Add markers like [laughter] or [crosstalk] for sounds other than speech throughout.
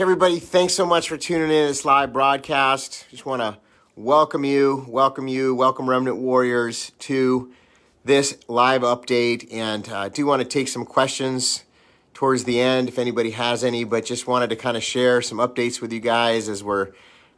Hey, everybody, thanks so much for tuning in to this live broadcast. Just want to welcome you, welcome you, welcome Remnant Warriors to this live update. And I uh, do want to take some questions towards the end if anybody has any, but just wanted to kind of share some updates with you guys as we're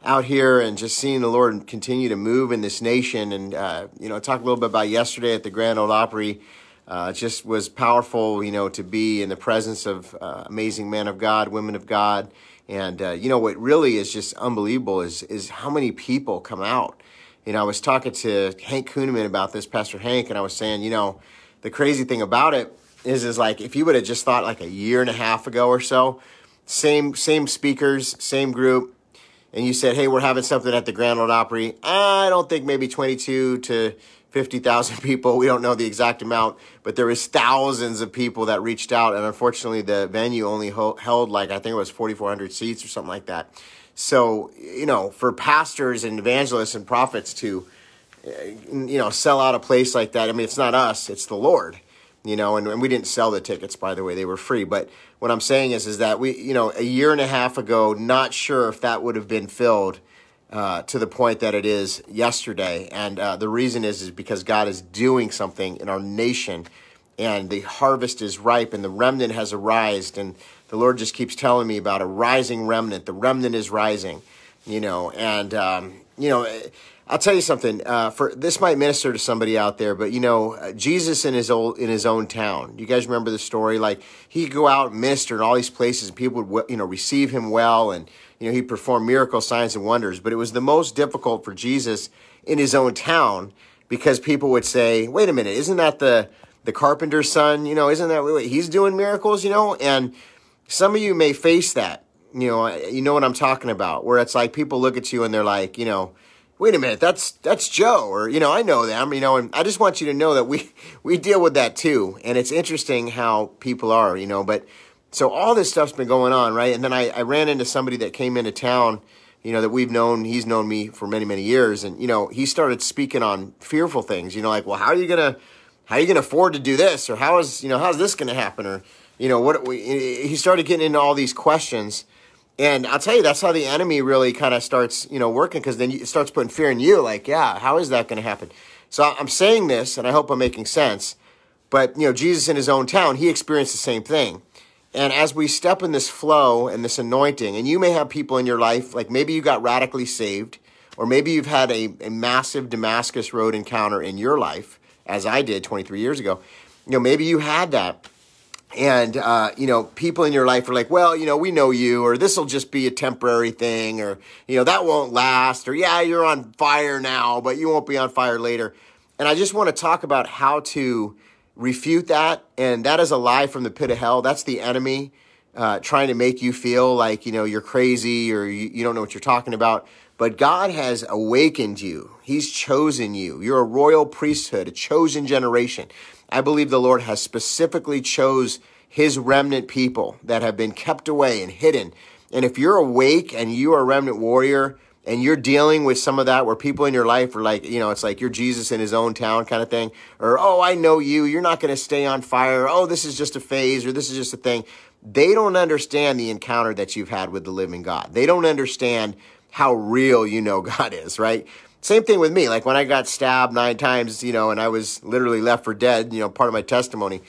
out here and just seeing the Lord continue to move in this nation. And, uh, you know, talk a little bit about yesterday at the Grand Ole Opry uh, it just was powerful, you know, to be in the presence of uh, amazing men of God, women of God, and uh, you know what really is just unbelievable is is how many people come out. You know, I was talking to Hank Kunneman about this, Pastor Hank, and I was saying, you know, the crazy thing about it is is like if you would have just thought like a year and a half ago or so, same same speakers, same group, and you said, hey, we're having something at the Grand Ole Opry. I don't think maybe twenty two to 50,000 [laughs] people. We don't know the exact amount, but there was thousands of people that reached out. And unfortunately, the venue only ho- held like, I think it was 4,400 seats or something like that. So, you know, for pastors and evangelists and prophets to, eh, you know, sell out a place like that, I mean, it's not us, it's the Lord, you know, and, and we didn't sell the tickets, by the way, they were free. But what I'm saying is, is that we, you know, a year and a half ago, not sure if that would have been filled uh, to the point that it is yesterday. And uh, the reason is, is because God is doing something in our nation and the harvest is ripe and the remnant has arisen. And the Lord just keeps telling me about a rising remnant. The remnant is rising, you know, and, um, you know, I'll tell you something. Uh, for this might minister to somebody out there, but you know, uh, Jesus in his old in his own town. You guys remember the story? Like he could go out and minister in all these places, and people would you know receive him well, and you know, he performed miracle signs and wonders, but it was the most difficult for Jesus in his own town because people would say, wait a minute, isn't that the, the carpenter's son? You know, isn't that what he's doing miracles, you know? And some of you may face that, you know, you know what I'm talking about, where it's like people look at you and they're like, you know, wait a minute, that's that's Joe, or you know, I know them, you know, and I just want you to know that we [laughs] we deal with that too, and it's interesting how people are, you know, but so all this stuff's been going on, right? And then I, I ran into somebody that came into town, you know, that we've known, he's known me for many, many years. And, you know, he started speaking on fearful things, you know, like, well, how are you to, how are you to afford to do this? Or how is, you know, how's this to happen? Or, you know, what, we, he started getting into all these questions. And I'll tell you, that's how the enemy really kind of starts, you know, working because then it starts putting fear in you. Like, yeah, how is that going to happen? So I'm saying this, and I hope I'm making sense. But, you know, Jesus in his own town, he experienced the same thing. And as we step in this flow and this anointing, and you may have people in your life, like maybe you got radically saved, or maybe you've had a, a massive Damascus Road encounter in your life, as I did 23 years ago. You know, maybe you had that. And, uh, you know, people in your life are like, well, you know, we know you, or this will just be a temporary thing, or, you know, that won't last, or yeah, you're on fire now, but you won't be on fire later. And I just want to talk about how to refute that. And that is a lie from the pit of hell. That's the enemy uh, trying to make you feel like, you know, you're crazy or you, you don't know what you're talking about. But God has awakened you. He's chosen you. You're a royal priesthood, a chosen generation. I believe the Lord has specifically chose his remnant people that have been kept away and hidden. And if you're awake and you are a remnant warrior, and you're dealing with some of that where people in your life are like, you know, it's like you're Jesus in his own town kind of thing, or, oh, I know you, you're not going to stay on fire, oh, this is just a phase, or this is just a thing. They don't understand the encounter that you've had with the living God. They don't understand how real you know [laughs] God is, right? Same thing with me. Like when I got stabbed nine times, you know, and I was literally left for dead, you know, part of my testimony.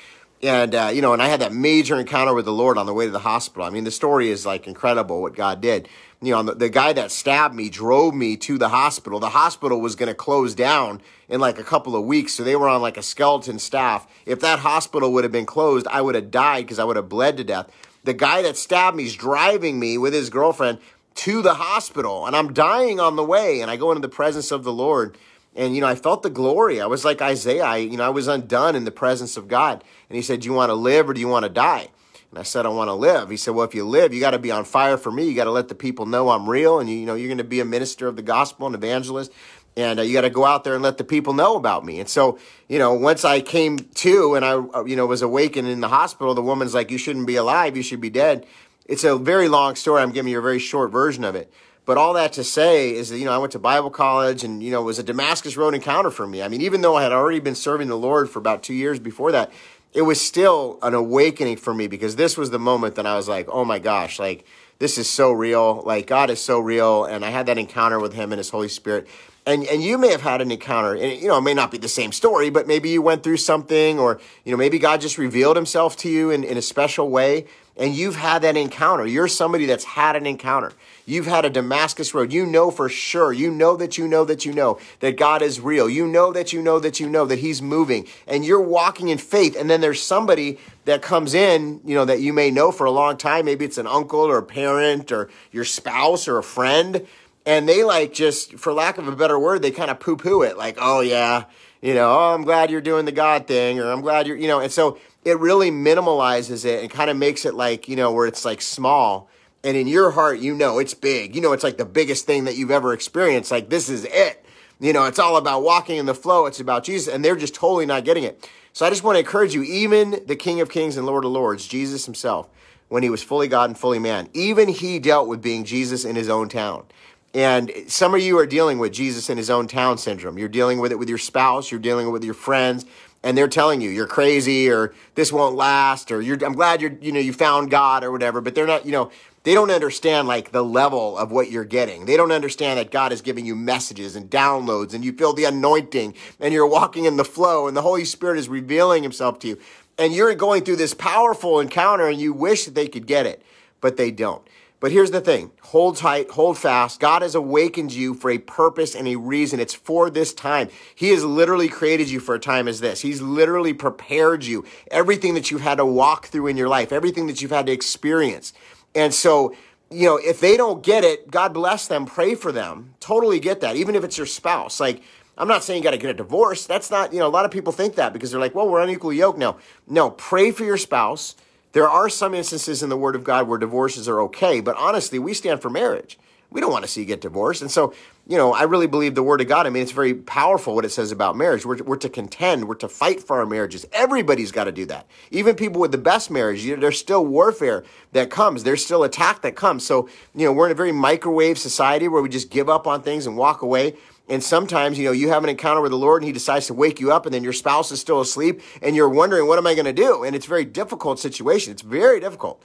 And, uh, you know, and I had that major encounter with the Lord on the way to the hospital. I mean, the story is like incredible what God did you know, the, the guy that stabbed me drove me to the hospital. The hospital was going to close down in like a couple of weeks. So they were on like a skeleton staff. If that hospital would have been closed, I would have died because I would have bled to death. The guy that stabbed me is driving me with his girlfriend to the hospital and I'm dying on the way. And I go into the presence of the Lord and, you know, I felt the glory. I was like Isaiah, I, you know, I was undone in the presence of God. And he said, do you want to live or do you want to die? And I said, I want to live. He said, Well, if you live, you got to be on fire for me. You got to let the people know I'm real. And, you, you know, you're going to be a minister of the gospel and evangelist. And uh, you got to go out there and let the people know about me. And so, you know, once I came to and I, uh, you know, was awakened in the hospital, the woman's like, You shouldn't be alive. You should be dead. It's a very long story. I'm giving you a very short version of it. But all that to say is that, you know, I went to Bible college and, you know, it was a Damascus Road encounter for me. I mean, even though I had already been serving the Lord for about two years before that, it was still an awakening for me because this was the moment that I was like, oh my gosh, like this is so real. Like God is so real. And I had that encounter with him and his Holy Spirit. And, and you may have had an encounter and you know it may not be the same story but maybe you went through something or you know maybe god just revealed himself to you in, in a special way and you've had that encounter you're somebody that's had an encounter You've had a Damascus road. You know for sure. You know that you know that you know that God is real. You know that you know that you know that He's moving. And you're walking in faith. And then there's somebody that comes in, you know, that you may know for a long time. Maybe it's an uncle or a parent or your spouse or a friend. And they like just, for lack of a better word, they kind of poo poo it. Like, oh, yeah, you know, oh, I'm glad you're doing the God thing, or I'm glad you're, you know, and so it really minimalizes it and kind of makes it like, you know, where it's like small. And in your heart you know it's big. You know it's like the biggest thing that you've ever experienced. Like this is it. You know it's all about walking in the flow. It's about jesus. And they're just totally not getting it. So i just want to encourage you even the king of kings and lord of lords jesus himself when he was fully god and fully man even he dealt with being jesus in his own town. And some of you are dealing with jesus in his own town syndrome. You're dealing with it with your spouse. You're dealing with your friends and they're telling you you're crazy or this won't last or you're i'm glad you're you know you found god or whatever but they're not you know they don't understand like the level of what you're getting. They don't understand that God is giving you messages and downloads and you feel the anointing and you're walking in the flow and the Holy Spirit is revealing himself to you. And you're going through this powerful encounter and you wish that they could get it, but they don't. But here's the thing hold tight, hold fast. God has awakened you for a purpose and a reason. It's for this time. He has literally created you for a time as this. He's literally prepared you. Everything that you've had to walk through in your life, everything that you've had to experience. And so, you know, if they don't get it, God bless them, pray for them. Totally get that, even if it's your spouse. Like, I'm not saying you got to get a divorce. That's not, you know, a lot of people think that because they're like, well, we're unequal yoke now. No, pray for your spouse. There are some instances in the Word of God where divorces are okay, but honestly, we stand for marriage. We don't want to see you get divorced. And so, you know, I really believe the word of God. I mean, it's very powerful what it says about marriage. We're, we're to contend, we're to fight for our marriages. Everybody's got to do that. Even people with the best marriage, you know, there's still warfare that comes, there's still attack that comes. So, you know, we're in a very microwave society where we just give up on things and walk away. And sometimes, you know, you have an encounter with the Lord and he decides to wake you up and then your spouse is still asleep and you're wondering, what am I going to do? And it's a very difficult situation. It's very difficult.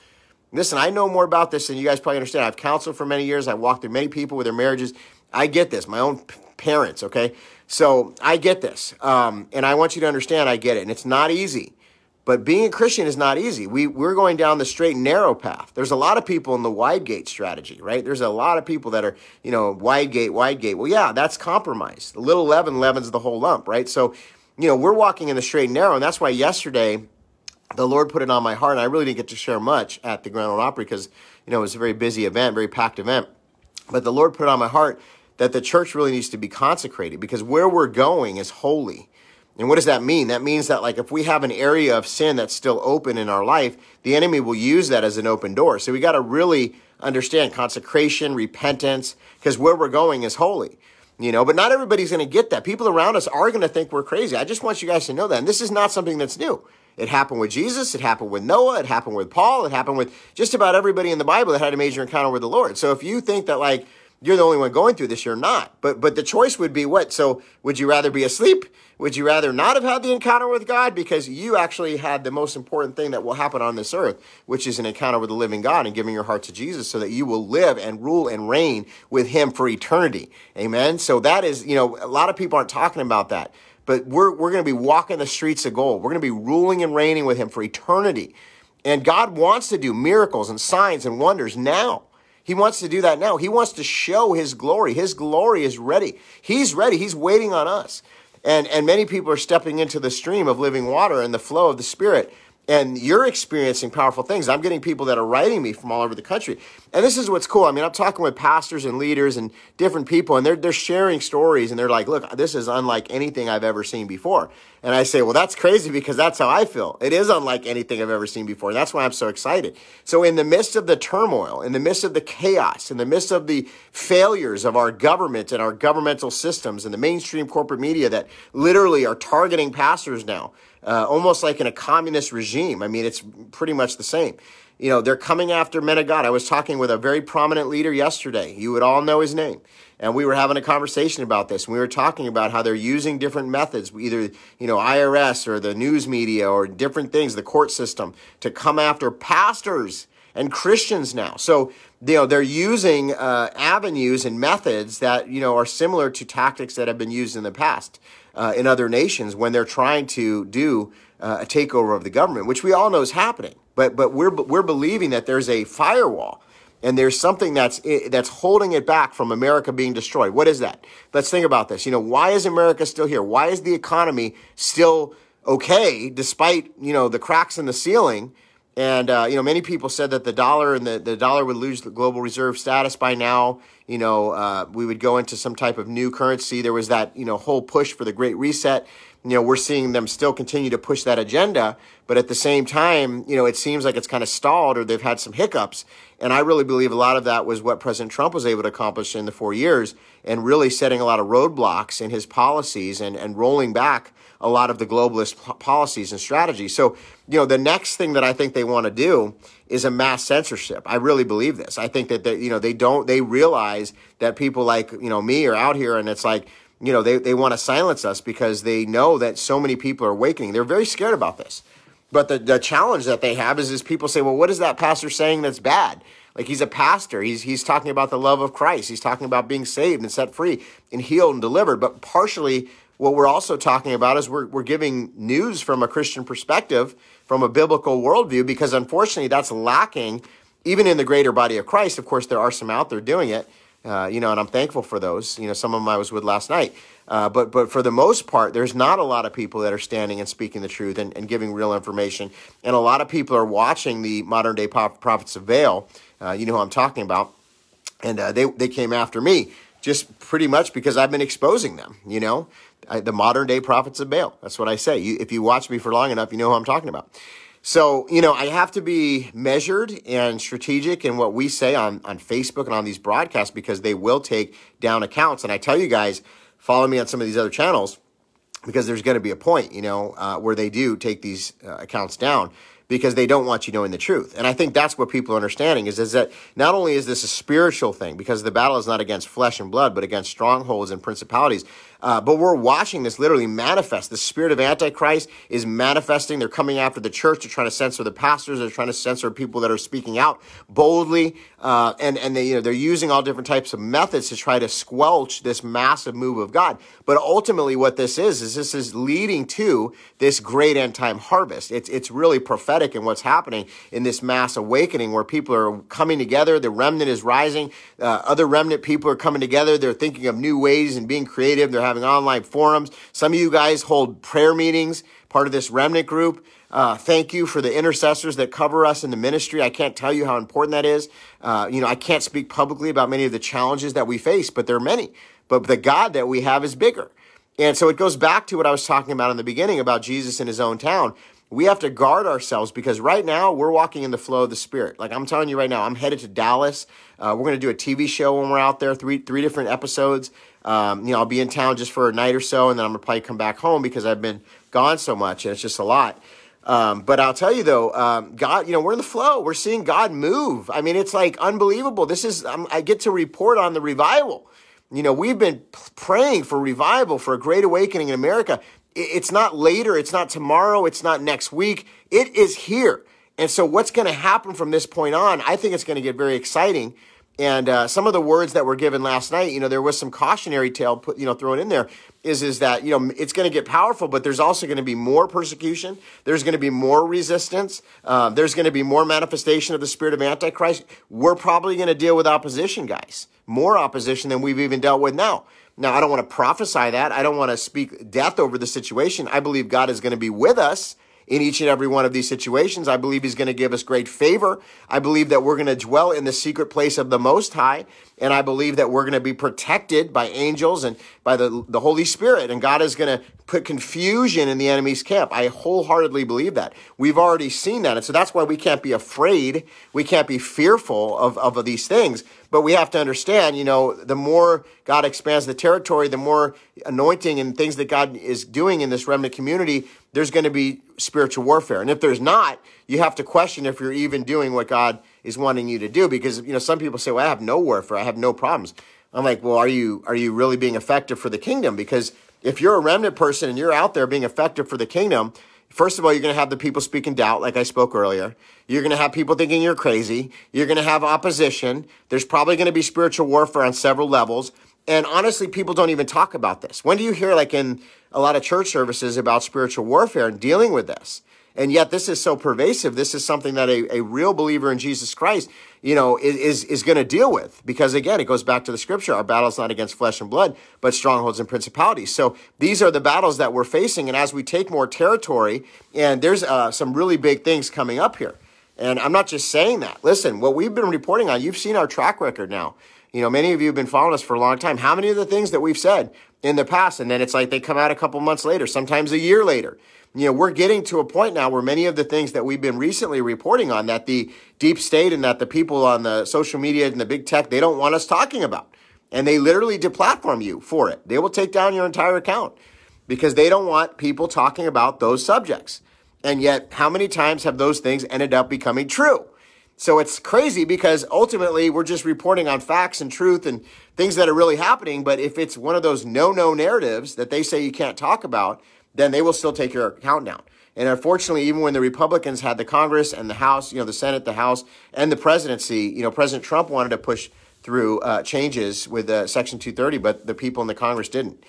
Listen, I know more about this than you guys probably understand. I've counseled for many years. I've walked through many people with their marriages. I get this, my own parents, okay? So I get this. Um, and I want you to understand I get it. And it's not easy. But being a Christian is not easy. We, we're going down the straight and narrow path. There's a lot of people in the wide gate strategy, right? There's a lot of people that are, you know, wide gate, wide gate. Well, yeah, that's compromise. The little leaven leavens the whole lump, right? So, you know, we're walking in the straight and narrow. And that's why yesterday, the Lord put it on my heart, and I really didn't get to share much at the Grand Ole Opry because you know it was a very busy event, very packed event. But the Lord put it on my heart that the church really needs to be consecrated because where we're going is holy. And what does that mean? That means that like if we have an area of sin that's still open in our life, the enemy will use that as an open door. So we got to really understand consecration, repentance, because where we're going is holy. You know, but not everybody's going to get that. People around us are going to think we're crazy. I just want you guys to know that. And this is not something that's new. It happened with Jesus. It happened with Noah. It happened with Paul. It happened with just about everybody in the Bible that had a major encounter with the Lord. So if you think that like you're the only one going through this, you're not. But but the choice would be what? So would you rather be asleep? Would you rather not have had the encounter with God because you actually had the most important thing that will happen on this earth, which is an encounter with the living God and giving your heart to Jesus so that you will live and rule and reign with him for eternity. Amen. So that is, you know, a lot of people aren't talking about that but we're, we're going to be walking the streets of gold. We're going to be ruling and reigning with him for eternity. And God wants to do miracles and signs and wonders now. He wants to do that now. He wants to show his glory. His glory is ready. He's ready. He's waiting on us. And, and many people are stepping into the stream of living water and the flow of the Spirit and you're experiencing powerful things. I'm getting people that are writing me from all over the country. And this is what's cool. I mean, I'm talking with pastors and leaders and different people, and they're, they're sharing stories, and they're like, look, this is unlike anything I've ever seen before. And I say, well, that's crazy because that's how I feel. It is unlike anything I've ever seen before. That's why I'm so excited. So, in the midst of the turmoil, in the midst of the chaos, in the midst of the failures of our government and our governmental systems and the mainstream corporate media that literally are targeting pastors now, uh, almost like in a communist regime. I mean, it's pretty much the same. You know, they're coming after men of God. I was talking with a very prominent leader yesterday. You would all know his name. And we were having a conversation about this. And we were talking about how they're using different methods, either, you know, IRS or the news media or different things, the court system, to come after pastors and Christians now. So you know they're using uh, avenues and methods that you know are similar to tactics that have been used in the past uh, in other nations when they're trying to do uh, a takeover of the government, which we all know is happening. But but we're we're believing that there's a firewall and there's something that's that's holding it back from America being destroyed. What is that? Let's think about this. You know, why is America still here? Why is the economy still okay despite you know the cracks in the ceiling? And uh, you know, many people said that the dollar and the, the dollar would lose the global reserve status by now. You know, uh, we would go into some type of new currency. There was that you know whole push for the Great Reset you know, we're seeing them still continue to push that agenda, but at the same time, you know, it seems like it's kind of stalled or they've had some hiccups. And I really believe a lot of that was what President Trump was able to accomplish in the four years and really setting a lot of roadblocks in his policies and, and rolling back a lot of the globalist p- policies and strategies. So, you know, the next thing that I think they want to do is a mass censorship. I really believe this. I think that, they, you know, they don't, they realize that people like, you know, me are out here and it's like, you know, they, they want to silence us because they know that so many people are awakening. They're very scared about this. But the, the challenge that they have is, is people say, well, what is that pastor saying that's bad? Like he's a pastor. He's, he's talking about the love of Christ. He's talking about being saved and set free and healed and delivered. But partially, what we're also talking about is we're, we're giving news from a Christian perspective, from a biblical worldview, because unfortunately that's lacking even in the greater body of Christ. Of course, there are some out there doing it. Uh, you know, and I'm thankful for those. You know, some of them I was with last night. Uh, but but for the most part, there's not a lot of people that are standing and speaking the truth and, and giving real information. And a lot of people are watching the modern day prophets of Baal. Uh, you know who I'm talking about. And uh, they, they came after me just pretty much because I've been exposing them, you know, I, the modern day prophets of Baal. That's what I say. You, if you watch me for long enough, you know who I'm talking about. So, you know, I have to be measured and strategic in what we say on, on Facebook and on these broadcasts because they will take down accounts. And I tell you guys, follow me on some of these other channels because there's going to be a point, you know, uh, where they do take these uh, accounts down because they don't want you knowing the truth. And I think that's what people are understanding is, is that not only is this a spiritual thing because the battle is not against flesh and blood, but against strongholds and principalities. Uh, but we're watching this literally manifest. The spirit of Antichrist is manifesting. They're coming after the church. They're trying to censor the pastors. They're trying to censor people that are speaking out boldly. Uh, and and they, you know, they're using all different types of methods to try to squelch this massive move of God. But ultimately, what this is, is this is leading to this great end time harvest. It's, it's really prophetic in what's happening in this mass awakening where people are coming together. The remnant is rising. Uh, other remnant people are coming together. They're thinking of new ways and being creative. They're having online forums. Some of you guys hold prayer meetings, part of this remnant group. Uh, thank you for the intercessors that cover us in the ministry. I can't tell you how important that is. Uh, you know, I can't speak publicly about many of the challenges that we face, but there are many. But the God that we have is bigger. And so it goes back to what I was talking about in the beginning about Jesus in his own town. We have to guard ourselves because right now we're walking in the flow of the Spirit. Like I'm telling you right now, I'm headed to Dallas. Uh, we're going to do a TV show when we're out there, three three different episodes. Um, you know, I'll be in town just for a night or so, and then I'm gonna probably come back home because I've been gone so much, and it's just a lot. Um, but I'll tell you though, um, God, you know, we're in the flow. We're seeing God move. I mean, it's like unbelievable. This is I get to report on the revival. You know, we've been praying for revival, for a great awakening in America. It's not later. It's not tomorrow. It's not next week. It is here. And so, what's going to happen from this point on? I think it's going to get very exciting and uh, some of the words that were given last night, you know, there was some cautionary tale put, you know, thrown in there. Is is that you know it's going to get powerful, but there's also going to be more persecution. There's going to be more resistance. Uh, there's going to be more manifestation of the spirit of Antichrist. We're probably going to deal with opposition, guys. More opposition than we've even dealt with now. Now, I don't want to prophesy that. I don't want to speak death over the situation. I believe God is going to be with us in each and every one of these situations. I believe he's going to give us great favor. I believe that we're going to dwell in the secret place of the Most High. And I believe that we're going to be protected by angels and by the, the Holy Spirit. And God is going to put confusion in the enemy's camp. I wholeheartedly believe that. We've already seen that. And so that's why we can't be afraid. We can't be fearful of, of these things. But we have to understand, you know, the more God expands the territory, the more anointing and things that God is doing in this remnant community, there's going to be spiritual warfare. And if there's not, you have to question if you're even doing what God is wanting you to do because you know some people say, "Well, I have no warfare. I have no problems." I'm like, "Well, are you are you really being effective for the kingdom?" Because if you're a remnant person and you're out there being effective for the kingdom, First of all, you're going to have the people speaking doubt, like I spoke earlier. You're going to have people thinking you're crazy. You're going to have opposition. There's probably going to be spiritual warfare on several levels. And honestly, people don't even talk about this. When do you hear, like in a lot of church services, about spiritual warfare and dealing with this? And yet, this is so pervasive. This is something that a, a real believer in Jesus Christ, you know, is, is, going to deal with. Because again, it goes back to the scripture. Our battle is not against flesh and blood, but strongholds and principalities. So these are the battles that we're facing. And as we take more territory, and there's uh, some really big things coming up here. And I'm not just saying that. Listen, what we've been reporting on, you've seen our track record now. You know, many of you have been following us for a long time. How many of the things that we've said in the past, and then it's like they come out a couple months later, sometimes a year later you know, we're getting to a point now where many of the things that we've been recently reporting on that the deep state and that the people on the social media and the big tech, they don't want us talking about. And they literally deplatform you for it. They will take down your entire account because they don't want people talking about those subjects. And yet, how many times have those things ended up becoming true? So it's crazy because ultimately we're just reporting on facts and truth and things that are really happening. But if it's one of those no no narratives that they say you can't talk about, then they will still take your account down. And unfortunately, even when the Republicans had the Congress and the House, you know, the Senate, the House, and the presidency, you know, President Trump wanted to push through uh, changes with uh, Section 230, but the people in the Congress didn't.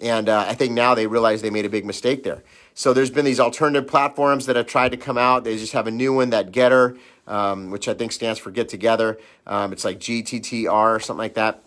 And uh, I think now they realize they made a big mistake there. So there's been these alternative platforms that have tried to come out. They just have a new one, that Gettr, um, which I think stands for Get Together. Um, it's like GTTR or something like that.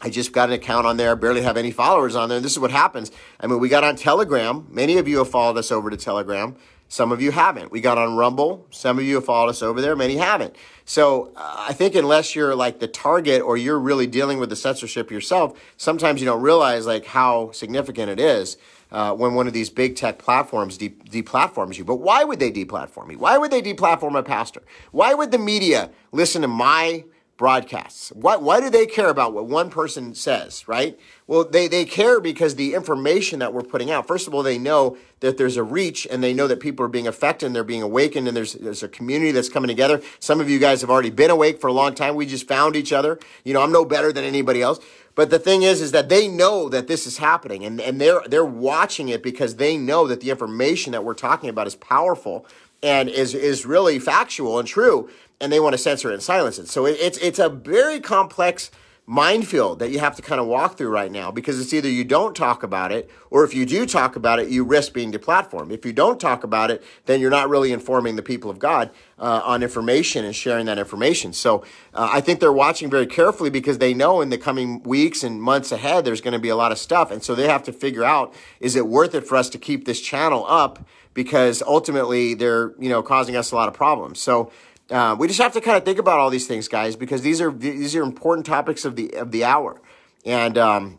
I just got an account on there, barely have any followers on there. And this is what happens. I mean, we got on Telegram. Many of you have followed us over to Telegram. Some of you haven't. We got on Rumble. Some of you have followed us over there. Many haven't. So uh, I think unless you're like the target or you're really dealing with the censorship yourself, sometimes you don't realize like how significant it is uh, when one of these big tech platforms de- deplatforms you. But why would they deplatform me? Why would they deplatform a pastor? Why would the media listen to my broadcasts. Why, why do they care about what one person says, right? Well, they, they care because the information that we're putting out, first of all, they know that there's a reach and they know that people are being affected and they're being awakened and there's, there's a community that's coming together. Some of you guys have already been awake for a long time. We just found each other. You know, I'm no better than anybody else. But the thing is, is that they know that this is happening and, and they're, they're watching it because they know that the information that we're talking about is powerful and is, is really factual and true and they want to censor it and silence it. So it, it's it's a very complex minefield that you have to kind of walk through right now because it's either you don't talk about it or if you do talk about it, you risk being deplatformed. If you don't talk about it, then you're not really informing the people of God uh, on information and sharing that information. So uh, I think they're watching very carefully because they know in the coming weeks and months ahead there's going to be a lot of stuff, and so they have to figure out is it worth it for us to keep this channel up because ultimately they're you know causing us a lot of problems. So uh, we just have to kind of think about all these things, guys, because these are these are important topics of the of the hour. And um,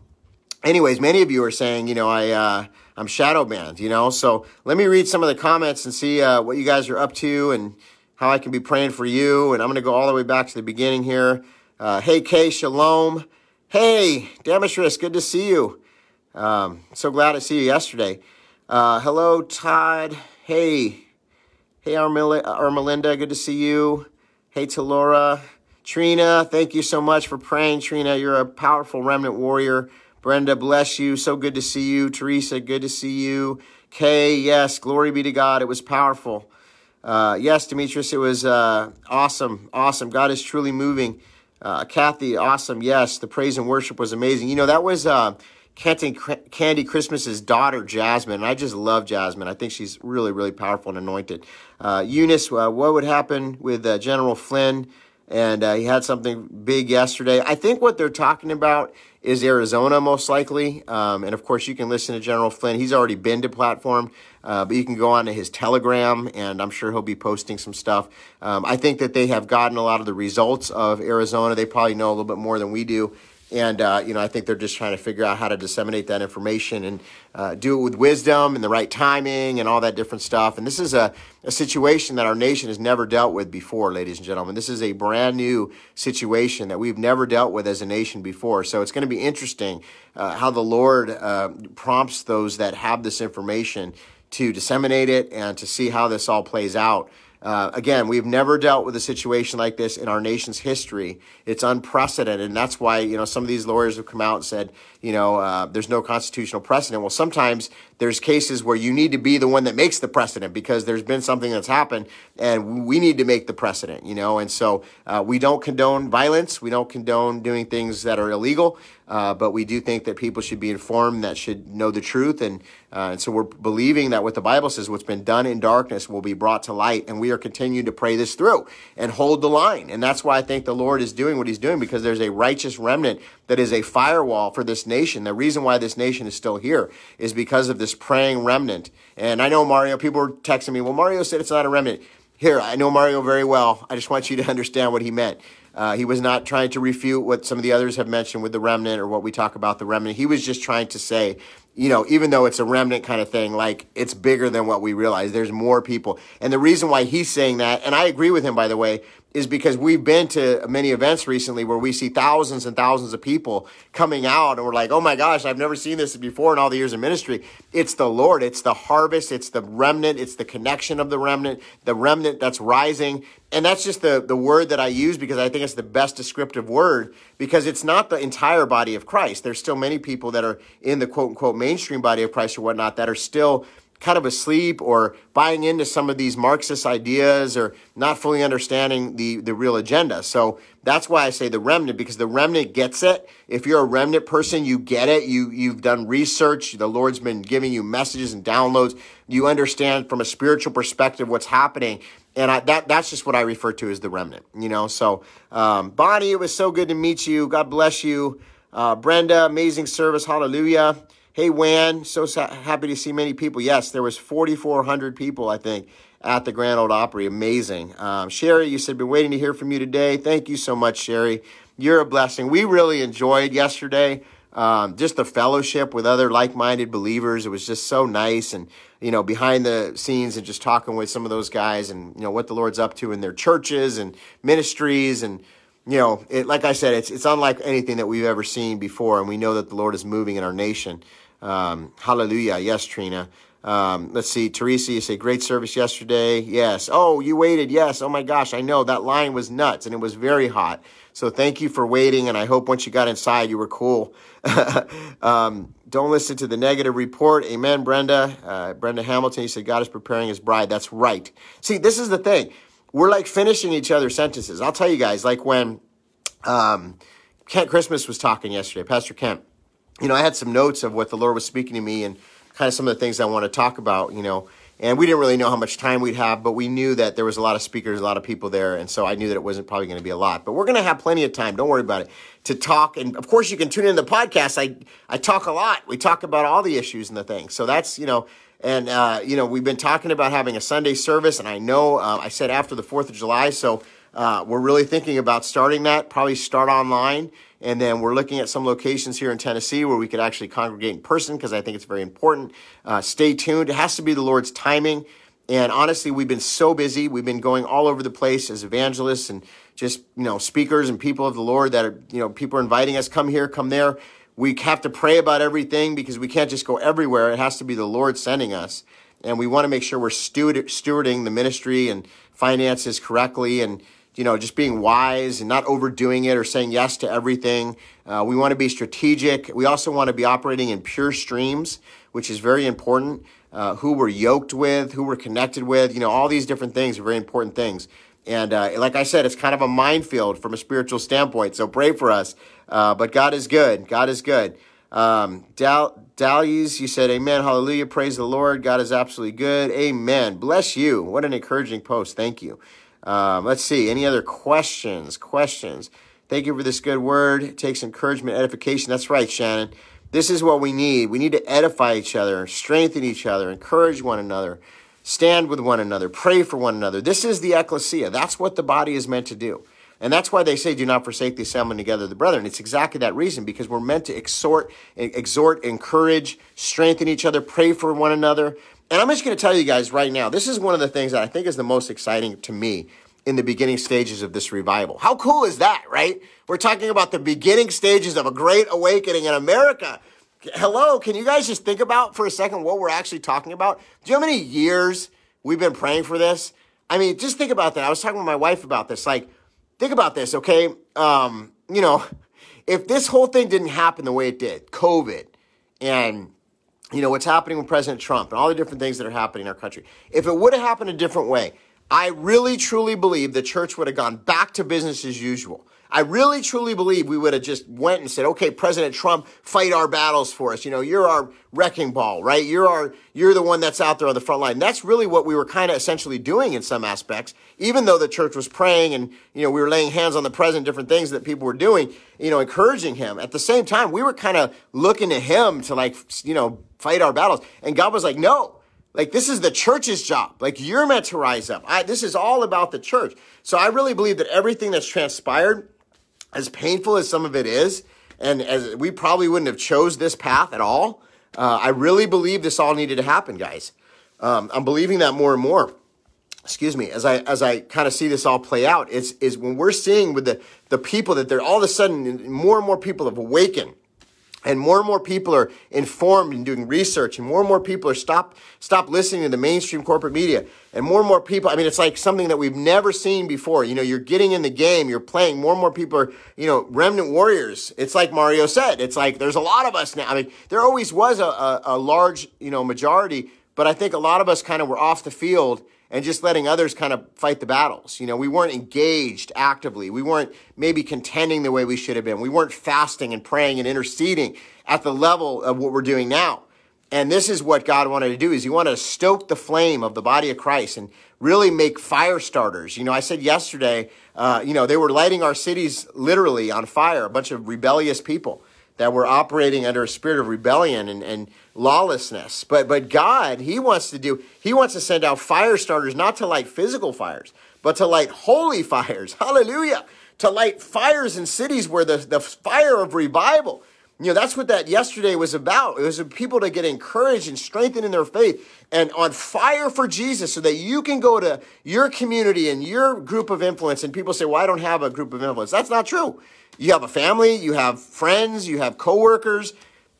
anyways, many of you are saying, you know, I uh, I'm shadow banned, you know. So let me read some of the comments and see uh, what you guys are up to and how I can be praying for you. And I'm going to go all the way back to the beginning here. Uh, hey, Kay, shalom. Hey, Demetrius, good to see you. Um, so glad to see you yesterday. Uh, hello, Todd. Hey, Hey, Armelinda, good to see you. Hey, Talora. Trina, thank you so much for praying. Trina, you're a powerful remnant warrior. Brenda, bless you. So good to see you. Teresa, good to see you. Kay, yes, glory be to God. It was powerful. Uh, yes, Demetrius, it was uh, awesome. Awesome. God is truly moving. Uh, Kathy, awesome. Yes, the praise and worship was amazing. You know, that was uh, Candy Christmas's daughter, Jasmine. And I just love Jasmine. I think she's really, really powerful and anointed. Uh, Eunice, uh, what would happen with uh, General Flynn? And uh, he had something big yesterday. I think what they're talking about is Arizona, most likely. Um, and of course, you can listen to General Flynn. He's already been to platform, uh, but you can go on to his Telegram, and I'm sure he'll be posting some stuff. Um, I think that they have gotten a lot of the results of Arizona. They probably know a little bit more than we do. And, uh, you know, I think they're just trying to figure out how to disseminate that information and uh, do it with wisdom and the right timing and all that different stuff. And this is a, a situation that our nation has never dealt with before, ladies and gentlemen. This is a brand new situation that we've never dealt with as a nation before. So it's going to be interesting uh, how the Lord uh, prompts those that have this information to disseminate it and to see how this all plays out. Uh, again, we've never dealt with a situation like this in our nation's history. It's unprecedented, and that's why you know some of these lawyers have come out and said, you know, uh, there's no constitutional precedent. Well, sometimes there's cases where you need to be the one that makes the precedent because there's been something that's happened and we need to make the precedent, you know. And so uh, we don't condone violence. We don't condone doing things that are illegal. Uh, but we do think that people should be informed, that should know the truth, and uh, and so we're believing that what the Bible says, what's been done in darkness, will be brought to light, and we are continuing to pray this through and hold the line, and that's why I think the Lord is doing what He's doing because there's a righteous remnant that is a firewall for this nation. The reason why this nation is still here is because of this praying remnant. And I know Mario, people were texting me, well, Mario said it's not a remnant. Here, I know Mario very well. I just want you to [laughs] understand what he meant. Uh, he was not trying to refute what some of the others have mentioned with the remnant or what we talk about the remnant. He was just trying to say, you know, even though it's a remnant kind of thing, like it's bigger than what we realize. There's more people. And the reason why he's saying that, and I agree with him, by the way, is because we've been to many events recently where we see thousands and thousands of people coming out and we're like, oh my gosh, I've never seen this before in all the years of ministry. It's the Lord, it's the harvest, it's the remnant, it's the connection of the remnant, the remnant that's rising. And that's just the, the word that I use because I think it's the best descriptive word because it's not the entire body of Christ. There's still many people that are in the quote unquote mainstream body of Christ or whatnot that are still kind of asleep or buying into some of these Marxist ideas or not fully understanding the, the real agenda. So that's why I say the remnant, because the remnant gets it. If you're a remnant person, you get it. You, you've done research. The Lord's been giving you messages and downloads. You understand from a spiritual perspective what's happening. And I, that, that's just what I refer to as the remnant, you know? So, um, Bonnie, it was so good to meet you. God bless you. Uh, Brenda, amazing service. Hallelujah. Hey, Wan, so happy to see many people. Yes, there was 4,400 people, I think, at the Grand Ole Opry. Amazing. Um, Sherry, you said, been waiting to hear from you today. Thank you so much, Sherry. You're a blessing. We really enjoyed yesterday. Um, just the fellowship with other like-minded believers. It was just so nice, and you know, behind the scenes, and just talking with some of those guys, and you know what the Lord's up to in their churches and ministries, and you know, it, like I said, it's it's unlike anything that we've ever seen before, and we know that the Lord is moving in our nation. Um, hallelujah. Yes, Trina. Um, let's see, Teresa, you say great service yesterday. Yes. Oh, you waited. Yes. Oh my gosh, I know that line was nuts and it was very hot. So thank you for waiting, and I hope once you got inside, you were cool. [laughs] um, don't listen to the negative report. Amen, Brenda. Uh, Brenda Hamilton, you said God is preparing his bride. That's right. See, this is the thing. We're like finishing each other's sentences. I'll tell you guys, like when um, Kent Christmas was talking yesterday, Pastor Kent you know, I had some notes of what the Lord was speaking to me and kind of some of the things I want to talk about, you know. And we didn't really know how much time we'd have, but we knew that there was a lot of speakers, a lot of people there, and so I knew that it wasn't probably going to be a lot. But we're going to have plenty of time. Don't worry about it to talk. And of course, you can tune in the podcast. I I talk a lot. We talk about all the issues and the things. So that's you know, and uh, you know, we've been talking about having a Sunday service, and I know uh, I said after the Fourth of July, so uh, we're really thinking about starting that. Probably start online. And then we're looking at some locations here in Tennessee where we could actually congregate in person because I think it's very important. Uh, stay tuned. It has to be the Lord's timing. And honestly, we've been so busy. We've been going all over the place as evangelists and just, you know, speakers and people of the Lord that are, you know, people are inviting us, come here, come there. We have to pray about everything because we can't just go everywhere. It has to be the Lord sending us. And we want to make sure we're stewarding the ministry and finances correctly and, you know, just being wise and not overdoing it or saying yes to everything. Uh, we want to be strategic. We also want to be operating in pure streams, which is very important. Uh, who we're yoked with, who we're connected with, you know, all these different things are very important things. And uh, like I said, it's kind of a minefield from a spiritual standpoint. So pray for us. Uh, but God is good. God is good. Um, Dal- Dalies, you said, Amen, hallelujah, praise the Lord. God is absolutely good. Amen. Bless you. What an encouraging post. Thank you. Um, let's see. Any other questions? Questions. Thank you for this good word. It takes encouragement, edification. That's right, Shannon. This is what we need. We need to edify each other, strengthen each other, encourage one another, stand with one another, pray for one another. This is the ecclesia. That's what the body is meant to do. And that's why they say, do not forsake the assembling together of the brethren. It's exactly that reason, because we're meant to exhort, exhort, encourage, strengthen each other, pray for one another. And I'm just going to tell you guys right now, this is one of the things that I think is the most exciting to me in the beginning stages of this revival. How cool is that, right? We're talking about the beginning stages of a great awakening in America. Hello, can you guys just think about for a second what we're actually talking about? Do you know how many years we've been praying for this? I mean, just think about that. I was talking with my wife about this. Like, think about this, okay? Um, you know, if this whole thing didn't happen the way it did, COVID, and you know, what's happening with President Trump and all the different things that are happening in our country. If it would have happened a different way, I really truly believe the church would have gone back to business as usual. I really truly believe we would have just went and said, okay, President Trump, fight our battles for us. You know, you're our wrecking ball, right? You're our, you're the one that's out there on the front line. That's really what we were kind of essentially doing in some aspects, even though the church was praying and, you know, we were laying hands on the president, different things that people were doing, you know, encouraging him. At the same time, we were kind of looking to him to like, you know, fight our battles. And God was like, no, like this is the church's job. Like you're meant to rise up. I, this is all about the church. So I really believe that everything that's transpired, as painful as some of it is, and as we probably wouldn't have chose this path at all, uh, I really believe this all needed to happen, guys. Um, I'm believing that more and more. Excuse me, as I as I kind of see this all play out, is is when we're seeing with the the people that they're all of a sudden more and more people have awakened and more and more people are informed and doing research and more and more people are stop stop listening to the mainstream corporate media. And more and more people i mean it's like something that we've never seen before. You know you're getting in the game you're playing more and more people are you know remnant warriors. It's like mario said it's like there's a lot of us now. I mean there always was a, a, a large you know majority but i think a lot of us kind of were off the field and just letting others kind of fight the battles. You know, we weren't engaged actively. We weren't maybe contending the way we should have been. We weren't fasting and praying and interceding at the level of what we're doing now. And this is what God wanted to do is he wanted to stoke the flame of the body of Christ and really make fire starters. You know, I said yesterday, uh, you know, they were lighting our cities literally on fire, a bunch of rebellious people that were operating under a spirit of rebellion and, and lawlessness. But but God, He wants to do, He wants to send out fire starters, not to light physical fires, but to light holy [laughs] fires. Hallelujah. To light fires in cities where the, the fire of revival. You know, that's what that yesterday was about. It was people to get encouraged and strengthened in their faith and on fire for Jesus so that you can go to your community and your group of influence. And people say, well, I don't have a group of influence. That's not true. You have a family, you have friends, you have coworkers,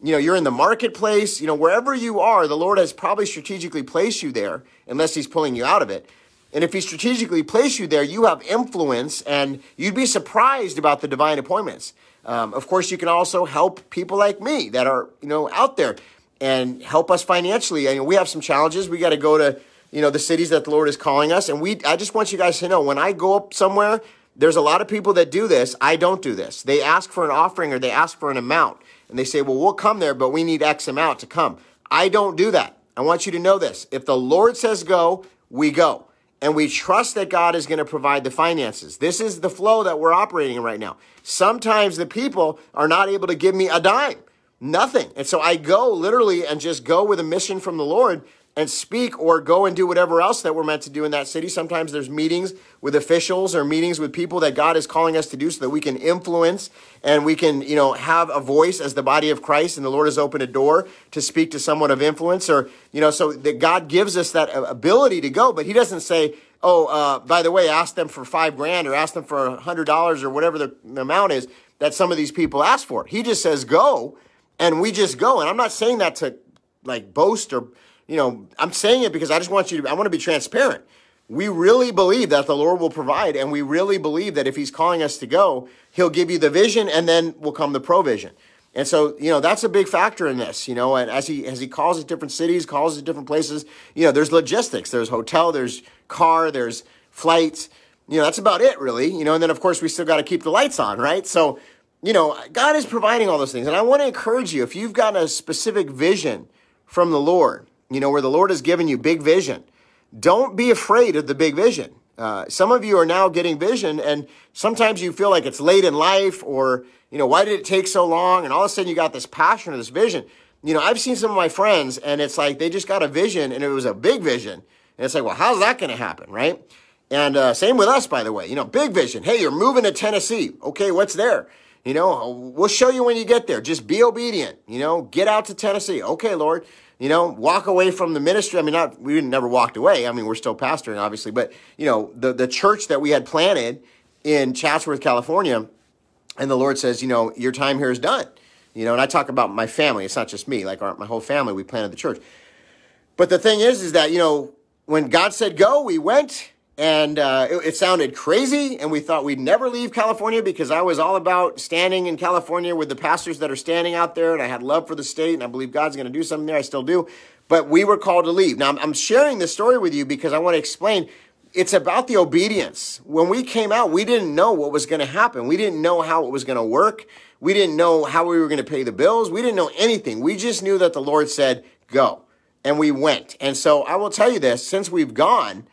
you know, you're in the marketplace, you know, wherever you are, the Lord has probably strategically placed you there, unless He's pulling you out of it. And if He strategically placed you there, you have influence, and you'd be surprised about the divine appointments. Um, of course, you can also help people like me that are, you know, out there and help us financially. I mean, we have some challenges. We got to go to, you know, the cities that the Lord is calling us. And we, I just want you guys to know when I go up somewhere, there's a lot of people that do this. I don't do this. They ask for an offering or they ask for an amount and they say, well, we'll come there, but we need X amount to come. I don't do that. I want you to know this. If the Lord says go, we go. And we trust that God is going to provide the finances. This is the flow that we're operating in right now. Sometimes the people are not able to give me a dime, nothing. And so I go literally and just go with a mission from the Lord and speak or go and do whatever else that we're meant to do in that city. Sometimes there's meetings with officials or meetings with people that God is calling us to do so that we can influence and we can, you know, have a voice as the body of Christ and the Lord has opened a door to speak to someone of influence or, you know, so that God gives us that ability to go, but he doesn't say, oh, uh, by the way, ask them for five grand or ask them for a hundred dollars or whatever the, the amount is that some of these people ask for. He just says go and we just go. And I'm not saying that to like boast or, you know, I'm saying it because I just want you to, I want to be transparent. We really believe that the Lord will provide, and we really believe that if He's calling us to go, He'll give you the vision, and then will come the provision. And so, you know, that's a big factor in this, you know, and as he as he calls it different cities, calls it different places, you know, there's logistics, there's hotel, there's car, there's flights, you know, that's about it really, you know, and then of course we still got to keep the lights on, right? So, you know, God is providing all those things. And I want to encourage you, if you've got a specific vision from the Lord, you know, where the Lord has given you big vision. Don't be afraid of the big vision. Uh, some of you are now getting vision, and sometimes you feel like it's late in life, or, you know, why did it take so long? And all of a sudden you got this passion or this vision. You know, I've seen some of my friends, and it's like they just got a vision, and it was a big vision. And it's like, well, how's that going to happen, right? And uh, same with us, by the way. You know, big vision. Hey, you're moving to Tennessee. Okay, what's there? You know, we'll show you when you get there. Just be obedient. You know, get out to Tennessee. Okay, Lord you know, walk away from the ministry. I mean, not we never walked away. I mean, we're still pastoring, obviously, but you know, the the church that we had planted in Chatsworth, California, and the Lord says, you know, your time here is done. You know, and I talk about my family. It's not just me; like our, my whole family. We planted the church. But the thing is, is that you know, when God said go, we went, and uh, it, it, sounded crazy and we thought we'd never leave california because i was all about standing in california with the pastors that are standing out there and i had love for the state and i believe god's going to do something there. I still do. But we were called to leave. Now I'm, I'm sharing this story with you because i want to explain. It's about the obedience. When we came out we didn't know what was going to happen. We didn't know how it was going to work. We didn't know how we were going to pay the bills. We didn't know anything. We just knew that the lord said go. And we went. And so i will tell you this since we've gone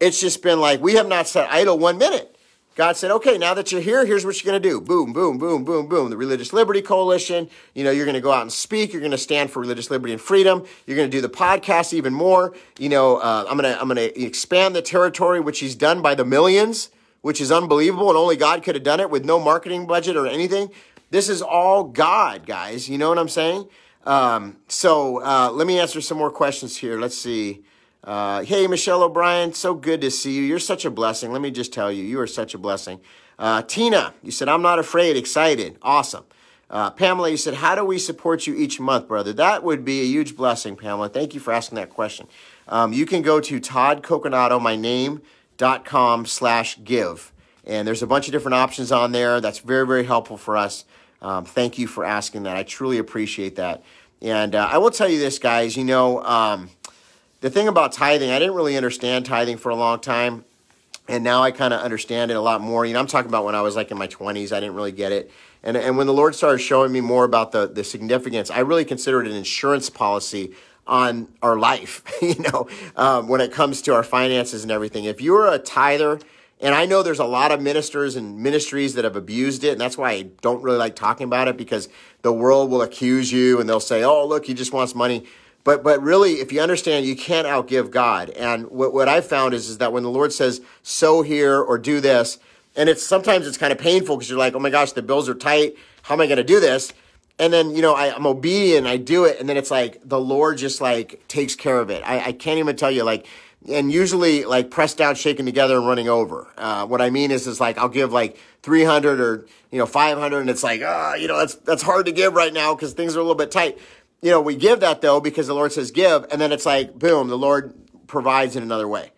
it's just been like, we have not sat idle one minute. God said, okay, now that you're here, here's what you're going to do. Boom, boom, boom, boom, boom. The Religious Liberty Coalition, you know, you're going to go out and speak. You're going to stand for religious liberty and freedom. You're going to do the podcast even more. You know, uh, I'm going to, I'm going to expand the territory, which he's done by the millions, which is unbelievable. And only God could have done it with no marketing budget or anything. This is all God, guys. You know what I'm saying? Um, so, uh, let me answer some more questions here. Let's see. Uh, hey, Michelle O'Brien, so good to see you. You're such a blessing. Let me just tell you, you are such a blessing. Uh, Tina, you said, I'm not afraid, excited. Awesome. Uh, Pamela, you said, How do we support you each month, brother? That would be a huge blessing, Pamela. Thank you for asking that question. Um, you can go to Todd Coconato, my name, dot com slash give. And there's a bunch of different options on there. That's very, very helpful for us. Um, thank you for asking that. I truly appreciate that. And uh, I will tell you this, guys, you know, um, the thing about tithing, I didn't really understand tithing for a long time. And now I kind of understand it a lot more. You know, I'm talking about when I was like in my 20s, I didn't really get it. And, and when the Lord started showing me more about the, the significance, I really consider it an insurance policy on our life, [laughs] you know, um, when it comes to our finances and everything. If you're a tither, and I know there's a lot of ministers and ministries that have abused it, and that's why I don't really like talking about it because the world will accuse you and they'll say, oh, look, he just wants money. But but really, if you understand, you can't outgive God. And what, what I've found is, is that when the Lord says, sow here or do this, and it's sometimes it's kind of painful because you're like, oh my gosh, the bills are tight. How am I going to do this? And then, you know, I, am obedient, I do it, and then it's like the Lord just like takes care of it. I, I can't even tell you, like, and usually like pressed down, shaken together, and running over. Uh, what I mean is, is like I'll give like 300 or you know 500, and it's like, ah, oh, you know, that's that's hard to give right now because things are a little bit tight you know, we give that though because the Lord says give, and then it's like, boom, the Lord provides in another way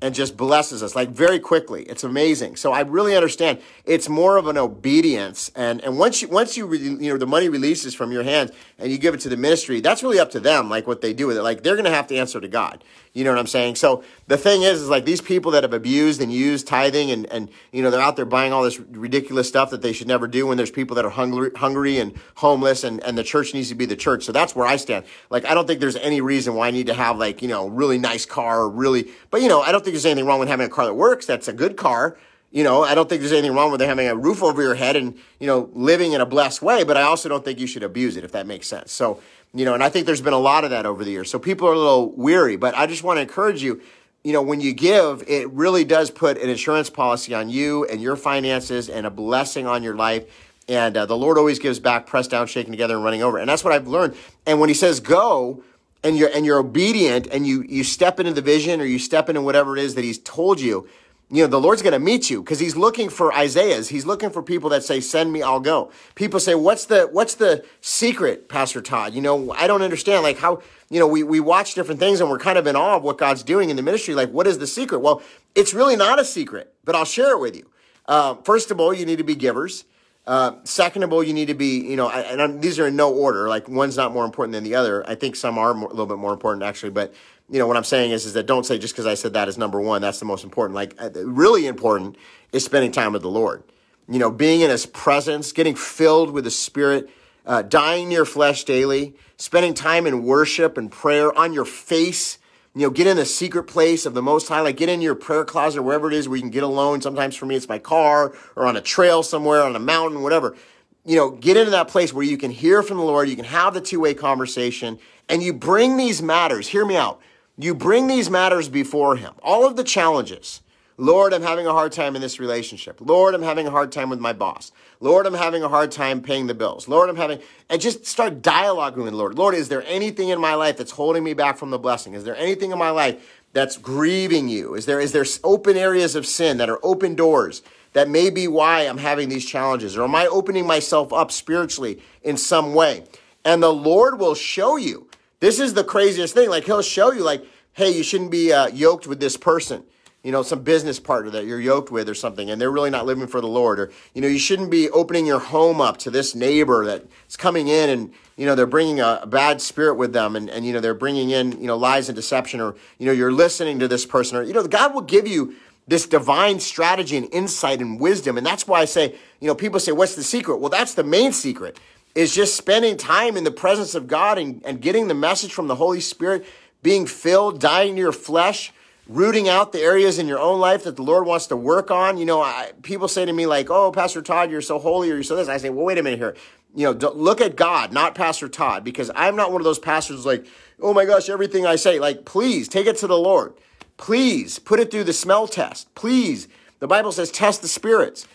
and just blesses us like very quickly. It's amazing. So I really understand. It's more of an obedience, and and once you once you you know the money releases from your hands and you give it to the ministry, that's really up to them. Like what they do with it. Like they're going to have to answer to God. You know what I'm saying? So the thing is, is like these people that have abused and used tithing and, and you know, they're out there buying all this ridiculous stuff that they should never do when there's people that are hungry, hungry and homeless and, and the church needs to be the church. So that's where I stand. Like, I don't think there's any reason why I need to have like, you know, really nice car, or really, but you know, I don't think there's anything wrong with having a car that works. That's a good car. You know, I don't think there's anything wrong with having a roof over your head and, you know, living in a blessed way, but I also don't think you should abuse it, if that makes sense. So, you know, and I think there's been a lot of that over the years. So people are a little weary, but I just want to encourage you, you know, when you give, it really does put an insurance policy on you and your finances and a blessing on your life. And uh, the Lord always gives back, pressed down, shaken together, and running over. And that's what I've learned. And when He says go, and you're and you're obedient, and you you step into the vision or you step into whatever it is that He's told you, you know, the Lord's going to meet you because he's looking for Isaiahs. He's looking for people that say, send me, I'll go. People say, what's the, what's the secret, Pastor Todd? You know, I don't understand. Like how, you know, we, we watch different things and we're kind of in awe of what God's doing in the ministry. Like, what is the secret? Well, it's really not a secret, but I'll share it with you. Uh, first of all, you need to be givers. Uh, second of all, you need to be, you know, and I'm, these are in no order. Like one's not more important than the other. I think some are more, a little bit more important actually, but you know what I'm saying is, is that don't say just because I said that is number one. That's the most important. Like uh, really important is spending time with the Lord. You know, being in His presence, getting filled with the Spirit, uh, dying your flesh daily, spending time in worship and prayer on your face you know, get in the secret place of the Most High, like get in your prayer closet wherever it is where you can get alone. Sometimes for me, it's my car or on a trail somewhere, on a mountain, whatever. You know, get into that place where you can hear from the Lord, you can have the two way conversation, and you bring these matters, hear me out, you bring these matters before Him. All of the challenges, Lord, I'm having a hard time in this relationship. Lord, I'm having a hard time with my boss. Lord, I'm having a hard time paying the bills. Lord, I'm having, and just start dialoguing with the Lord. Lord, is there anything in my life that's holding me back from the blessing? Is there anything in my life that's grieving you? Is there, is there open areas of sin that are open doors that may be why I'm having these challenges? Or am I opening myself up spiritually in some way? And the Lord will show you. This is the craziest thing. Like, He'll show you, like, hey, you shouldn't be uh, yoked with this person you know, some business partner that you're yoked with or something, and they're really not living for the Lord. Or, you know, you shouldn't be opening your home up to this neighbor that's coming in and, you know, they're bringing a, a bad spirit with them and, and, you know, they're bringing in, you know, lies and deception or, you know, you're listening to this person or, you know, God will give you this divine strategy and insight and wisdom. And that's why I say, you know, people say, what's the secret? Well, that's the main secret is just spending time in the presence of God and, and getting the message from the Holy Spirit, being filled, dying to your flesh, rooting out the areas in your own life that the Lord wants to work on. You know, I, people say to me like, "Oh, Pastor Todd, you're so holy or you're so this." I say, "Well, wait a minute here. You know, look at God, not Pastor Todd, because I'm not one of those pastors like, oh my gosh, everything I say. Like, please take it to the Lord. Please put it through the smell test. Please, the Bible says, test the spirits.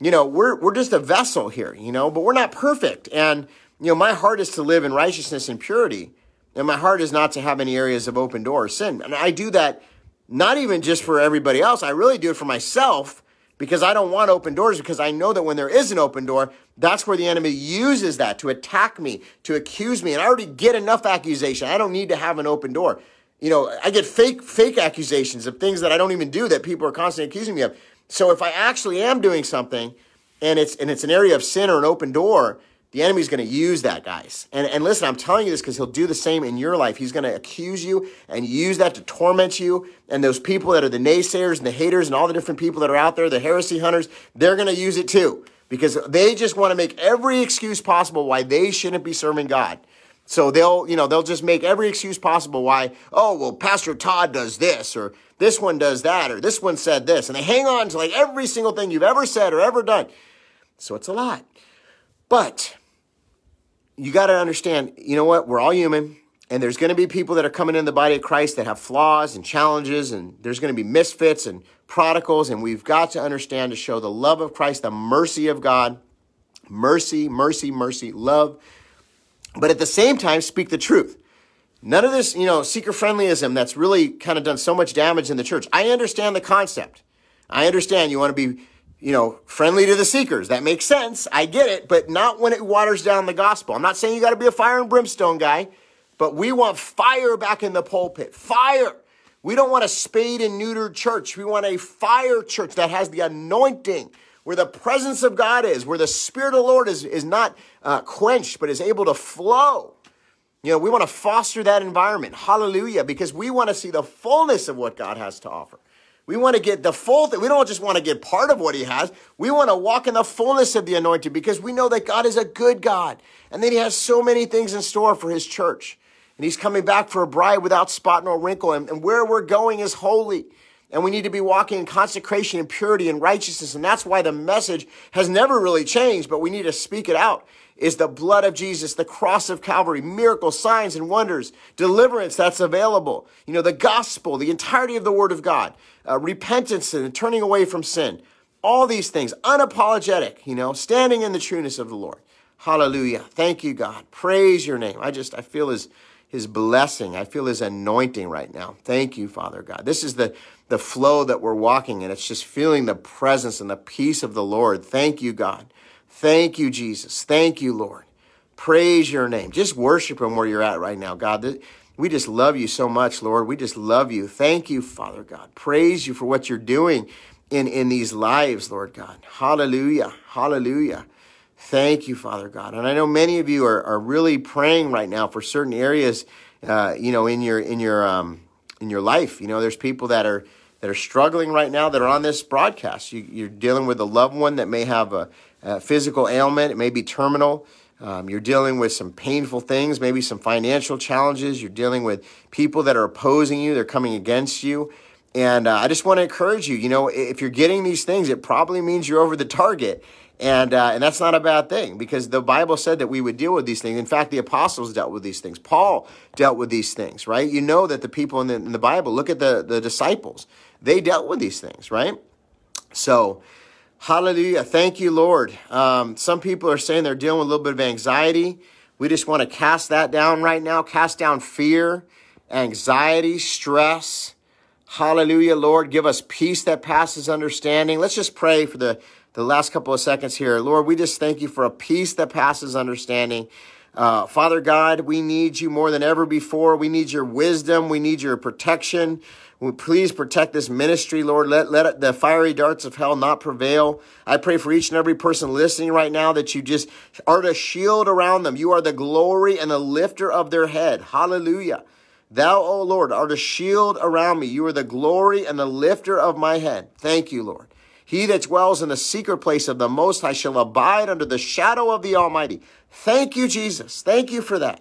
You know, we're we're just a vessel here. You know, but we're not perfect. And you know, my heart is to live in righteousness and purity, and my heart is not to have any areas of open door sin. And I do that not even just for everybody else. I really do it for myself because I don't want open doors because I know that when there is an open door, that's where the enemy uses that to attack me, to accuse me. And I already get enough accusation. I don't need to have an open door. You know, I get fake fake accusations of things that I don't even do that people are constantly accusing me of. So if I actually am doing something and it's and it's an area of sin or an open door, the enemy's going to use that, guys. And, and listen, I'm telling you this because he'll do the same in your life. He's going to accuse you and use that to torment you. And those people that are the naysayers and the haters and all the different people that are out there, the heresy hunters, they're going to use it too because they just want to make every excuse possible why they shouldn't be serving God. So they'll, you know, they'll just make every excuse possible why, oh, well, Pastor Todd does this or this one does that or this one said this. And they hang on to like every single thing you've ever said or ever done. So it's a lot. But you got to understand, you know what? We're all human. And there's going to be people that are coming in the body of Christ that have flaws and challenges, and there's going to be misfits and prodigals. And we've got to understand to show the love of Christ, the mercy of God, mercy, mercy, mercy, love. But at the same time, speak the truth. None of this, you know, seeker friendlyism that's really kind of done so much damage in the church. I understand the concept. I understand you want to be you know, friendly to the seekers. That makes sense. I get it, but not when it waters down the gospel. I'm not saying you got to be a fire and brimstone guy, but we want fire back in the pulpit. Fire. We don't want a spayed and neutered church. We want a fire church that has the anointing, where the presence of God is, where the Spirit of the Lord is, is not uh, quenched, but is able to flow. You know, we want to foster that environment. Hallelujah. Because we want to see the fullness of what God has to offer. We want to get the full thing. We don't just want to get part of what he has. We want to walk in the fullness of the anointing because we know that God is a good God and that he has so many things in store for his church. And he's coming back for a bride without spot nor wrinkle. And, and where we're going is holy. And we need to be walking in consecration and purity and righteousness. And that's why the message has never really changed, but we need to speak it out is the blood of Jesus, the cross of Calvary, miracles, signs, and wonders, deliverance that's available. You know, the gospel, the entirety of the Word of God, uh, repentance and turning away from sin. All these things, unapologetic, you know, standing in the trueness of the Lord. Hallelujah. Thank you, God. Praise your name. I just, I feel his, his blessing. I feel his anointing right now. Thank you, Father God. This is the, the flow that we're walking in. It's just feeling the presence and the peace of the Lord. Thank you, God. Thank you, Jesus. Thank you, Lord. Praise your name. Just worship Him where you're at right now, God. We just love you so much, Lord. We just love you. Thank you, Father God. Praise you for what you're doing in, in these lives, Lord God. Hallelujah. Hallelujah. Thank you, Father God. And I know many of you are, are really praying right now for certain areas, uh, you know, in your in your um, in your life. You know, there's people that are that are struggling right now that are on this broadcast. You, you're dealing with a loved one that may have a uh, physical ailment, it may be terminal. Um, you're dealing with some painful things, maybe some financial challenges. You're dealing with people that are opposing you, they're coming against you. And uh, I just want to encourage you, you know, if you're getting these things, it probably means you're over the target. And, uh, and that's not a bad thing because the Bible said that we would deal with these things. In fact, the apostles dealt with these things. Paul dealt with these things, right? You know that the people in the, in the Bible, look at the, the disciples, they dealt with these things, right? So, Hallelujah. Thank you, Lord. Um, some people are saying they're dealing with a little bit of anxiety. We just want to cast that down right now, cast down fear, anxiety, stress. Hallelujah, Lord. Give us peace that passes understanding. Let's just pray for the, the last couple of seconds here. Lord, we just thank you for a peace that passes understanding. Uh, Father God, we need you more than ever before. We need your wisdom. We need your protection. Please protect this ministry, Lord. Let, let the fiery darts of hell not prevail. I pray for each and every person listening right now that you just are the shield around them. You are the glory and the lifter of their head. Hallelujah. Thou, O Lord, art a shield around me. You are the glory and the lifter of my head. Thank you, Lord. He that dwells in the secret place of the Most High shall abide under the shadow of the Almighty. Thank you, Jesus. Thank you for that.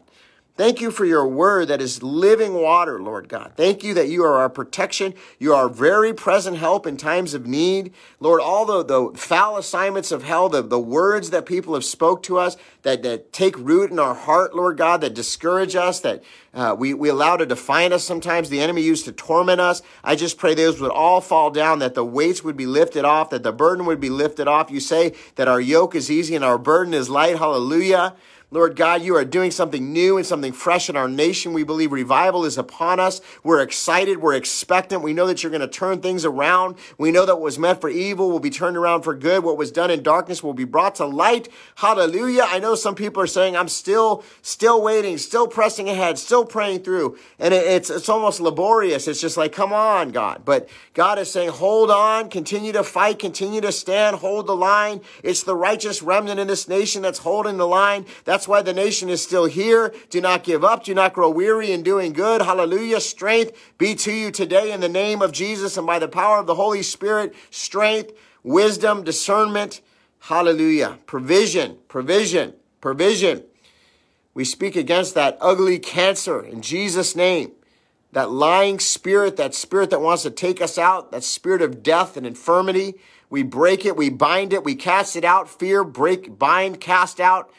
Thank you for your word that is living water, Lord God. Thank you that you are our protection. You are very present help in times of need. Lord, all the, the foul assignments of hell, the, the words that people have spoke to us that, that take root in our heart, Lord God, that discourage us, that uh, we, we allow to define us sometimes, the enemy used to torment us. I just pray those would all fall down, that the weights would be lifted off, that the burden would be lifted off. You say that our yoke is easy and our burden is light. Hallelujah. Lord God, you are doing something new and something fresh in our nation. We believe revival is upon us. We're excited. We're expectant. We know that you're going to turn things around. We know that what was meant for evil will be turned around for good. What was done in darkness will be brought to light. Hallelujah. I know some people are saying, I'm still, still waiting, still pressing ahead, still praying through. And it's, it's almost laborious. It's just like, come on, God. But God is saying, hold on, continue to fight, continue to stand, hold the line. It's the righteous remnant in this nation that's holding the line. That's that's why the nation is still here. Do not give up. Do not grow weary in doing good. Hallelujah. Strength be to you today in the name of Jesus and by the power of the Holy Spirit. Strength, wisdom, discernment. Hallelujah. Provision, provision, provision. We speak against that ugly cancer in Jesus' name. That lying spirit, that spirit that wants to take us out, that spirit of death and infirmity. We break it, we bind it, we cast it out. Fear, break, bind, cast out.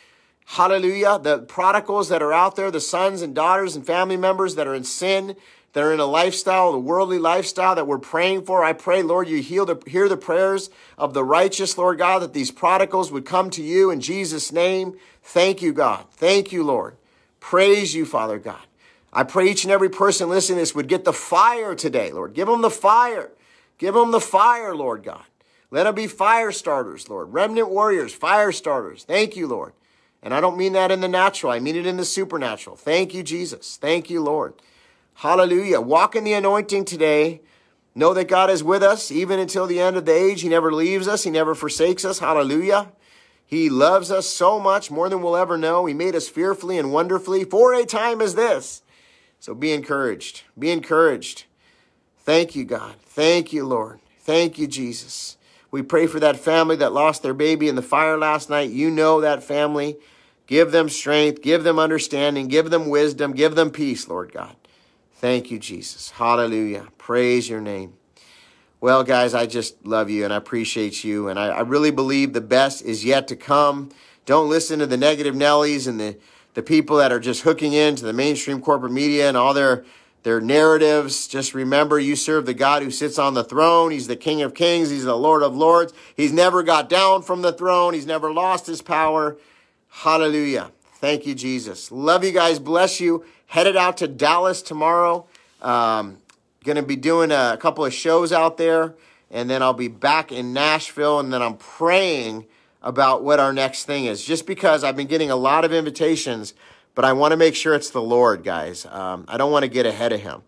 Hallelujah. The prodigals that are out there, the sons and daughters and family members that are in sin, that are in a lifestyle, a worldly lifestyle that we're praying for. I pray, Lord, you heal the, hear the prayers of the righteous, Lord God, that these prodigals would come to you in Jesus' name. Thank you, God. Thank you, Lord. Praise you, Father God. I pray each and every person listening to this would get the fire today, Lord. Give them the fire. Give them the fire, Lord God. Let them be fire starters, Lord. Remnant warriors, fire starters. Thank you, Lord. And I don't mean that in the natural, I mean it in the supernatural. Thank you, Jesus. Thank you, Lord. Hallelujah. Walk in the anointing today. Know that God is with us even until the end of the age. He never leaves us, He never forsakes us. Hallelujah. He loves us so much, more than we'll ever know. He made us fearfully and wonderfully for a time as this. So be encouraged. Be encouraged. Thank you, God. Thank you, Lord. Thank you, Jesus. We pray for that family that lost their baby in the fire last night. You know that family. Give them strength, give them understanding, give them wisdom, give them peace, Lord God. Thank you, Jesus. Hallelujah. Praise your name. Well, guys, I just love you and I appreciate you. And I, I really believe the best is yet to come. Don't listen to the negative Nellies and the, the people that are just hooking into the mainstream corporate media and all their their narratives. Just remember, you serve the God who sits on the throne. He's the King of Kings. He's the Lord of Lords. He's never got down from the throne. He's never lost his power. Hallelujah. Thank you, Jesus. Love you guys. Bless you. Headed out to Dallas tomorrow. Um, going to be doing a couple of shows out there. And then I'll be back in Nashville. And then I'm praying about what our next thing is. Just because I've been getting a lot of invitations but I want to make sure it's the Lord, guys. Um, I don't want to get ahead of Him.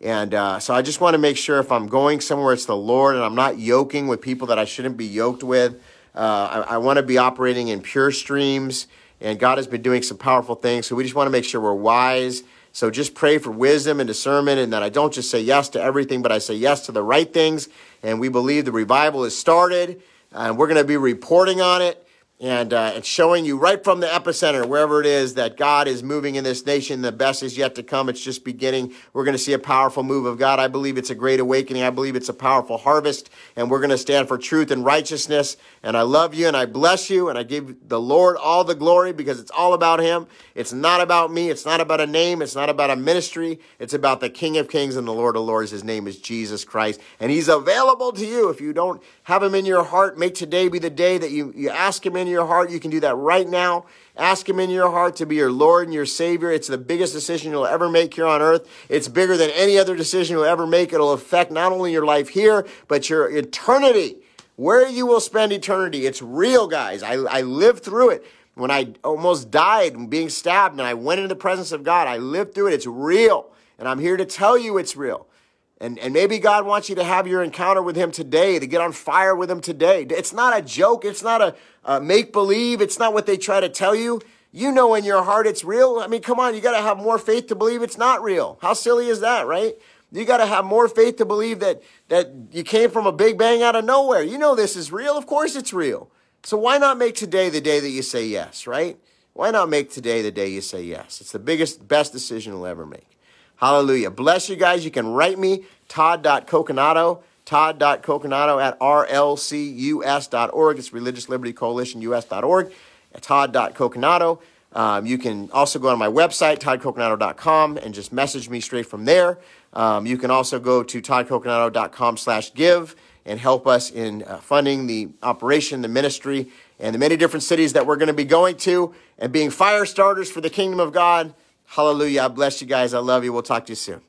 And uh, so I just want to make sure if I'm going somewhere, it's the Lord, and I'm not yoking with people that I shouldn't be yoked with. Uh, I, I want to be operating in pure streams, and God has been doing some powerful things. So we just want to make sure we're wise. So just pray for wisdom and discernment, and that I don't just say yes to everything, but I say yes to the right things. And we believe the revival has started, and we're going to be reporting on it and uh, it's showing you right from the epicenter, wherever it is, that God is moving in this nation. The best is yet to come. It's just beginning. We're going to see a powerful move of God. I believe it's a great awakening. I believe it's a powerful harvest, and we're going to stand for truth and righteousness. And I love you, and I bless you, and I give the Lord all the glory because it's all about Him. It's not about me. It's not about a name. It's not about a ministry. It's about the King of Kings and the Lord of Lords. His name is Jesus Christ, and He's available to you. If you don't have Him in your heart, make today be the day that you, you ask Him in your heart. You can do that right now. Ask Him in your heart to be your Lord and your Savior. It's the biggest decision you'll ever make here on earth. It's bigger than any other decision you'll ever make. It'll affect not only your life here, but your eternity, where you will spend eternity. It's real, guys. I, I lived through it. When I almost died being stabbed and I went into the presence of God, I lived through it. It's real. And I'm here to tell you it's real. And, and maybe God wants you to have your encounter with Him today, to get on fire with Him today. It's not a joke. It's not a, a make believe. It's not what they try to tell you. You know in your heart it's real. I mean, come on, you got to have more faith to believe it's not real. How silly is that, right? You got to have more faith to believe that, that you came from a big bang out of nowhere. You know this is real. Of course it's real. So why not make today the day that you say yes, right? Why not make today the day you say yes? It's the biggest, best decision you'll ever make. Hallelujah. Bless you guys. You can write me, todd.coconato, todd.coconato at rlcus.org. It's Religious Liberty Coalition US.org. Todd.coconato. Um, you can also go on my website, toddcoconato.com, and just message me straight from there. Um, you can also go to toddcoconato.com slash give and help us in uh, funding the operation, the ministry, and the many different cities that we're going to be going to and being fire starters for the kingdom of God. Hallelujah. I bless you guys. I love you. We'll talk to you soon.